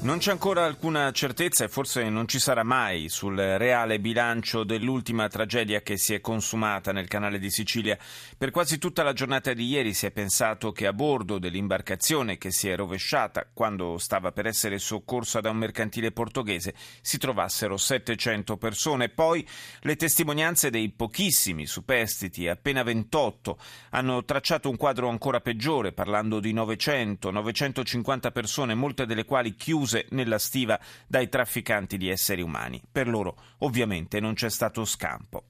Non c'è ancora alcuna certezza e forse non ci sarà mai sul reale bilancio dell'ultima tragedia che si è consumata nel canale di Sicilia. Per quasi tutta la giornata di ieri si è pensato che a bordo dell'imbarcazione che si è rovesciata quando stava per essere soccorsa da un mercantile portoghese si trovassero 700 persone. Poi le testimonianze dei pochissimi superstiti, appena 28, hanno tracciato un quadro ancora peggiore parlando di 900, 950 persone, molte delle quali chiuse chiuse nella stiva dai trafficanti di esseri umani. Per loro ovviamente non c'è stato scampo.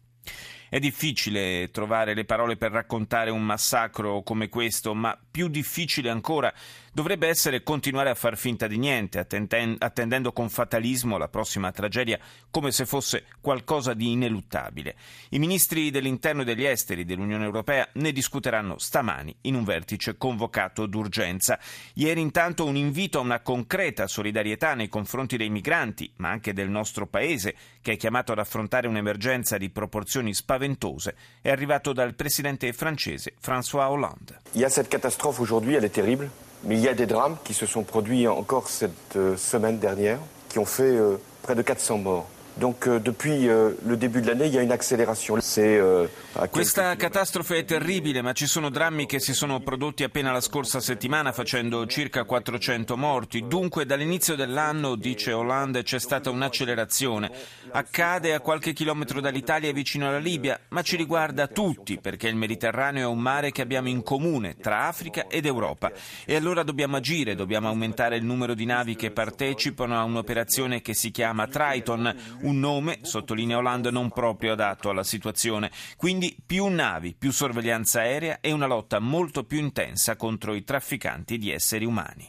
È difficile trovare le parole per raccontare un massacro come questo, ma più difficile ancora dovrebbe essere continuare a far finta di niente, attendendo con fatalismo la prossima tragedia come se fosse qualcosa di ineluttabile. I ministri dell'interno e degli esteri dell'Unione Europea ne discuteranno stamani in un vertice convocato d'urgenza. Ieri intanto un invito a una concreta solidarietà nei confronti dei migranti, ma anche del nostro Paese, che è chiamato ad affrontare un'emergenza di proporzioni spaventose, è arrivato dal presidente francese François Hollande. Il y a cette catastrophe aujourd'hui, elle est terrible. Mais il y a des drames qui se sont produits encore cette euh, semaine dernière, qui ont fait euh, près de 400 morts. Donc euh, depuis euh, le début de l'année, il y a une accélération. Euh, Questa catastrofe è terribile, ma ci sono drammi che si sono prodotti appena la scorsa settimana facendo circa 400 morti. Dunque dall'inizio dell'anno, dice Hollande, c'è stata un'accelerazione. Accade a qualche chilometro dall'Italia vicino alla Libia, ma ci riguarda tutti perché il Mediterraneo è un mare che abbiamo in comune tra Africa ed Europa. E allora dobbiamo agire, dobbiamo aumentare il numero di navi che partecipano a un'operazione che si chiama Triton un nome, sottolinea Hollande, non proprio adatto alla situazione. Quindi più navi, più sorveglianza aerea e una lotta molto più intensa contro i trafficanti di esseri umani.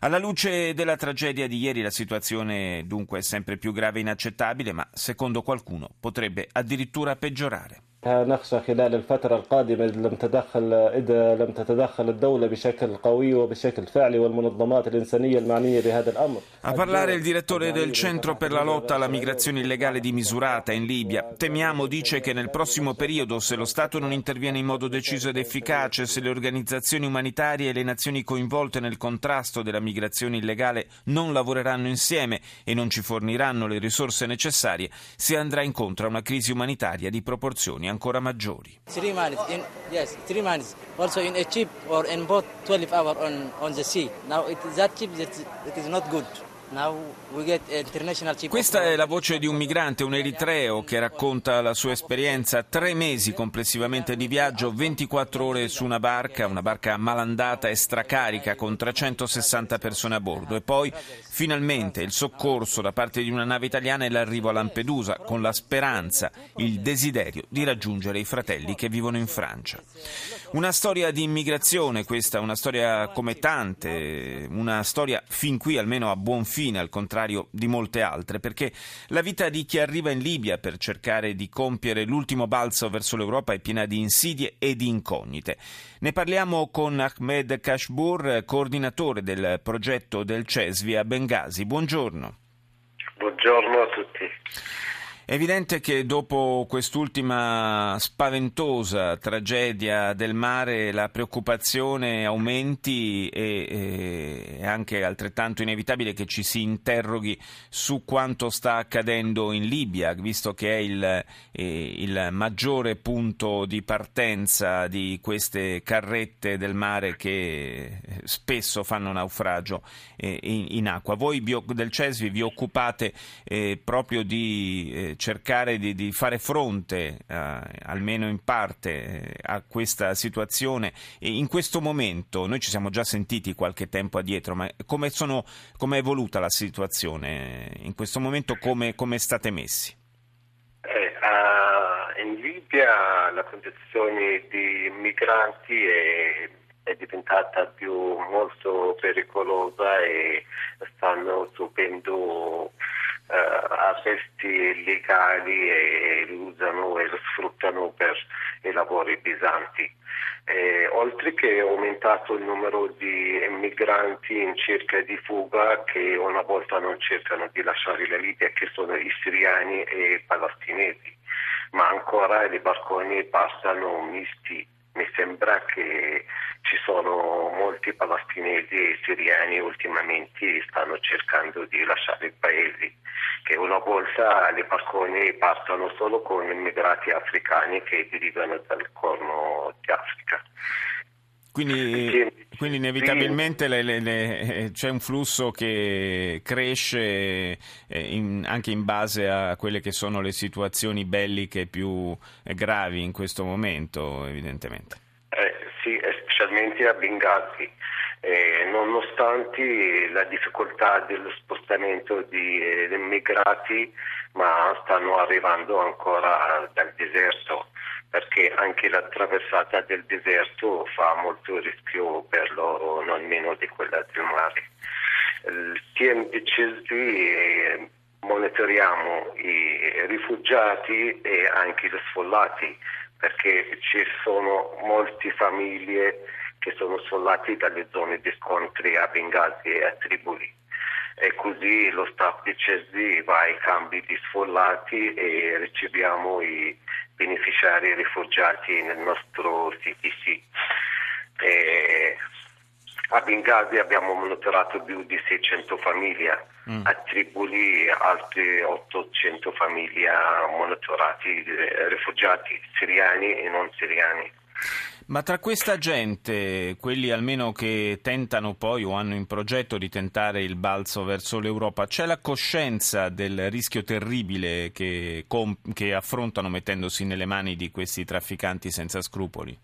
Alla luce della tragedia di ieri la situazione dunque è sempre più grave e inaccettabile, ma secondo qualcuno potrebbe addirittura peggiorare. نخشى خلال الفترة القادمة إذا لم تدخل إذا لم تتدخل الدولة بشكل قوي وبشكل فعلي والمنظمات الإنسانية المعنية بهذا الأمر. A parlare il direttore del Centro per la lotta alla migrazione illegale di Misurata in Libia. Temiamo, dice, che nel prossimo periodo, se lo Stato non interviene in modo deciso ed efficace, se le organizzazioni umanitarie e le nazioni coinvolte nel contrasto della migrazione illegale non lavoreranno insieme e non ci forniranno le risorse necessarie, si andrà incontro a una crisi umanitaria di proporzioni ancora maggiori. Three months, in, yes, three months. Also in a ship or in boat, 12 hours on, on the sea. Now it, that ship, it is not good. Questa è la voce di un migrante, un eritreo, che racconta la sua esperienza. Tre mesi complessivamente di viaggio, 24 ore su una barca, una barca malandata e stracarica con 360 persone a bordo. E poi finalmente il soccorso da parte di una nave italiana e l'arrivo a Lampedusa con la speranza, il desiderio di raggiungere i fratelli che vivono in Francia. Una storia di immigrazione, questa, una storia come tante, una storia fin qui almeno a buon fine fine, al contrario di molte altre, perché la vita di chi arriva in Libia per cercare di compiere l'ultimo balzo verso l'Europa è piena di insidie e di incognite. Ne parliamo con Ahmed Kashbur, coordinatore del progetto del CESVI a Bengasi. Buongiorno. Buongiorno a tutti. È evidente che dopo quest'ultima spaventosa tragedia del mare la preoccupazione aumenti e è anche altrettanto inevitabile che ci si interroghi su quanto sta accadendo in Libia, visto che è il, il maggiore punto di partenza di queste carrette del mare che spesso fanno naufragio in, in acqua. Voi del CESVI vi occupate eh, proprio di eh, cercare di, di, fare fronte, eh, almeno in parte, eh, a questa situazione. E in questo momento, noi ci siamo già sentiti qualche tempo addietro, ma come, è evoluta la situazione? In questo momento come, come state messi? Eh, in Libia la condizione di migranti è, è diventata più molto pericolosa e stanno subendo arresti legali e li usano e lo sfruttano per i lavori pesanti. Eh, oltre che è aumentato il numero di migranti in cerca di fuga che una volta non cercano di lasciare la Libia, che sono i siriani e i palestinesi, ma ancora i barconi passano misti. Mi sembra che ci sono molti palestinesi e siriani ultimamente stanno cercando di lasciare il paese, che una volta le barconi partono solo con immigrati africani che derivano dal corno di Africa. Quindi, quindi inevitabilmente le, le, le, c'è un flusso che cresce eh, in, anche in base a quelle che sono le situazioni belliche più gravi in questo momento, evidentemente. Eh, sì, specialmente a Benghazi. Eh, nonostante la difficoltà dello spostamento di eh, immigrati, ma stanno arrivando ancora dal deserto anche la traversata del deserto fa molto rischio per loro, non meno di quella del mare. Il TMDCSD eh, monitoriamo i rifugiati e anche gli sfollati perché ci sono molte famiglie che sono sfollate dalle zone di scontri a Benghazi e a Tripoli e così lo staff di CSD va ai cambi di sfollati e riceviamo i beneficiari rifugiati nel nostro CTC. E a Benghazi abbiamo monitorato più di 600 famiglie, mm. a Tripoli altre 800 famiglie monitorati, rifugiati siriani e non siriani. Ma tra questa gente, quelli almeno che tentano poi o hanno in progetto di tentare il balzo verso l'Europa, c'è la coscienza del rischio terribile che, che affrontano mettendosi nelle mani di questi trafficanti senza scrupoli?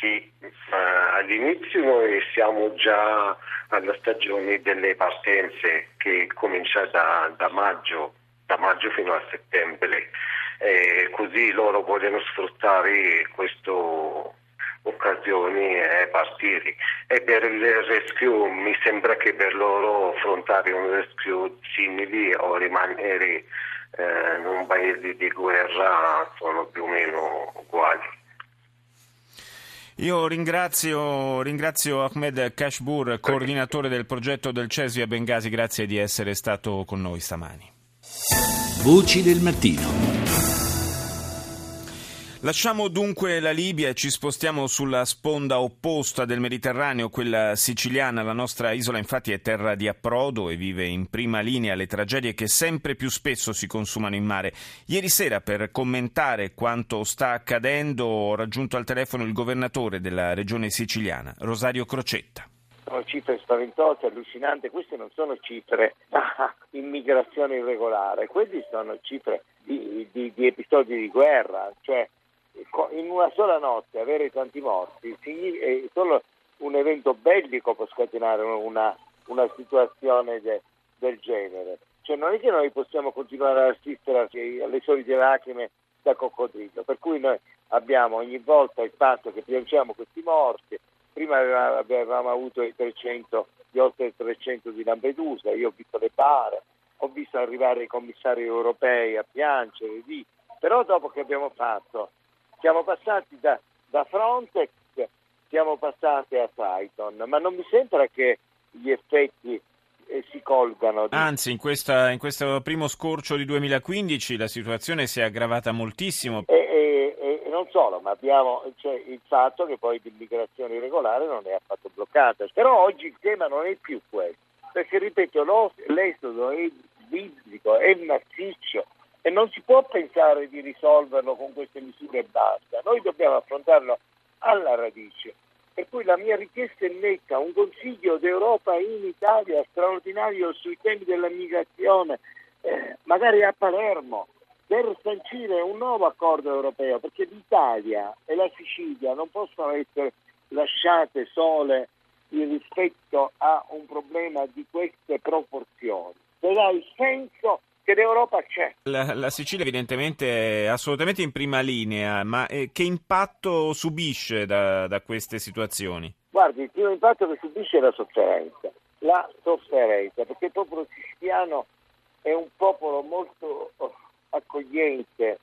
Sì, all'inizio noi siamo già alla stagione delle partenze che comincia da, da maggio, da maggio fino a settembre e così loro vogliono sfruttare queste occasioni e partire. E per il rescue mi sembra che per loro affrontare un rescue simile o rimanere eh, in un paese di guerra sono più o meno uguali. Io ringrazio, ringrazio Ahmed Kashbur, coordinatore del progetto del CESI a Bengasi, grazie di essere stato con noi stamani. Voci del mattino. Lasciamo dunque la Libia e ci spostiamo sulla sponda opposta del Mediterraneo, quella siciliana. La nostra isola infatti è terra di approdo e vive in prima linea le tragedie che sempre più spesso si consumano in mare. Ieri sera per commentare quanto sta accadendo ho raggiunto al telefono il governatore della regione siciliana, Rosario Crocetta sono cifre spaventose, allucinanti, queste non sono cifre da immigrazione irregolare, queste sono cifre di, di, di episodi di guerra, cioè in una sola notte avere tanti morti, solo un evento bellico può scatenare una, una situazione de, del genere. Cioè non è che noi possiamo continuare ad assistere alle solite lacrime da coccodrillo, per cui noi abbiamo ogni volta il fatto che piangiamo questi morti, prima avevamo avuto i 300, gli oltre 300 di Lampedusa, io ho visto le bare, ho visto arrivare i commissari europei a piangere, lì. però dopo che abbiamo fatto siamo passati da, da Frontex, siamo passati a Triton, ma non mi sembra che gli effetti eh, si colgano. Di... Anzi, in, questa, in, questo primo scorcio di 2015 la situazione si è aggravata moltissimo. E, e, e non solo, ma abbiamo cioè, il fatto che poi l'immigrazione irregolare non è affatto bloccata. Però oggi il tema non è più questo, perché ripeto, l'esodo è biblico, è massiccio e non si può pensare di risolverlo con queste misure e basta. Noi dobbiamo affrontarlo alla radice. Per cui la mia richiesta è netta, un Consiglio d'Europa in Italia straordinario sui temi della migrazione, eh, magari a Palermo, per sancire un nuovo accordo europeo, perché l'Italia e la Sicilia non possono essere lasciate sole rispetto a un problema di queste proporzioni. Sarà il senso che l'Europa c'è. La, la, Sicilia evidentemente è assolutamente in prima linea, ma eh, che impatto subisce da, da, queste situazioni? Guardi, il primo impatto che subisce è la sofferenza, la sofferenza, perché il popolo siciliano è un popolo molto accogliente,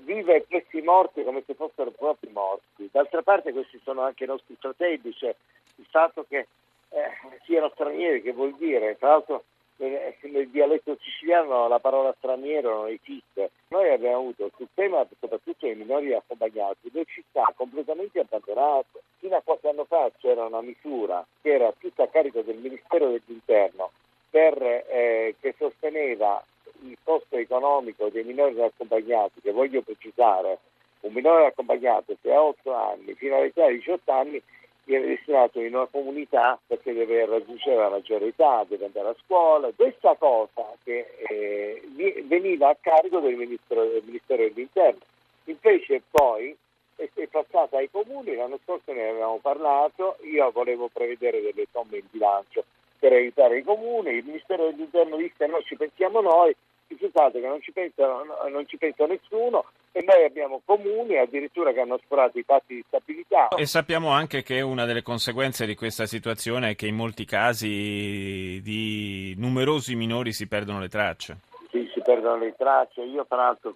vive questi morti come se fossero propri morti. D'altra parte questi sono anche i nostri fratelli, cioè il fatto che eh, siano stranieri, che vuol dire? Tra l'altro nel, nel dialetto siciliano la parola straniero non esiste. Noi abbiamo avuto sul tema soprattutto dei minori accompagnati le città completamente abbandonate. Fino a qualche anno fa c'era una misura che era tutta a carico del Ministero dell'Interno per, eh, che sosteneva il costo economico dei minori accompagnati, che voglio precisare, un minore accompagnato se ha 8 anni fino all'età di 18 anni viene destinato in una comunità perché deve raggiungere la maggiore età, deve andare a scuola. Questa cosa che eh, veniva a carico del Ministero, del Ministero dell'Interno. Invece poi è, passata ai comuni, l'anno scorso ne avevamo parlato, io volevo prevedere delle somme in bilancio per aiutare i comuni, il Ministero dell'Interno disse no, ci pensiamo noi, risultato che non ci, pensa, non ci pensa nessuno e noi abbiamo comuni addirittura che hanno sforato i patti di stabilità. E sappiamo anche che una delle conseguenze di questa situazione è che in molti casi di numerosi minori si perdono le tracce. Sì, si perdono le tracce. Io tra l'altro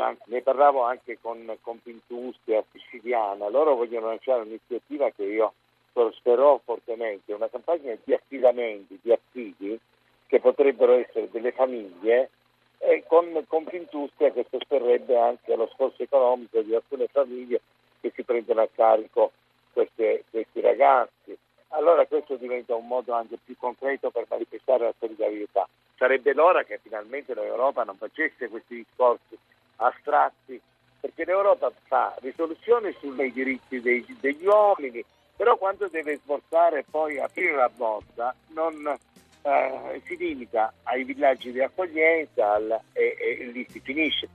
anche, ne parlavo anche con Confindustria siciliana, loro vogliono lanciare un'iniziativa che io prosperò fortemente, una campagna di affidamenti, di affidi che potrebbero essere delle famiglie e con Confindustria che sosterrebbe anche lo sforzo economico di alcune famiglie che si prendono a carico queste, questi ragazzi. Allora questo diventa un modo anche più concreto per manifestare la solidarietà. Sarebbe l'ora che finalmente l'Europa non facesse questi discorsi astratti, perché l'Europa fa risoluzioni sui diritti dei, degli uomini, però quando deve sborsare e poi aprire la borsa non eh, si limita ai villaggi di accoglienza al, e, e, lì si finisce.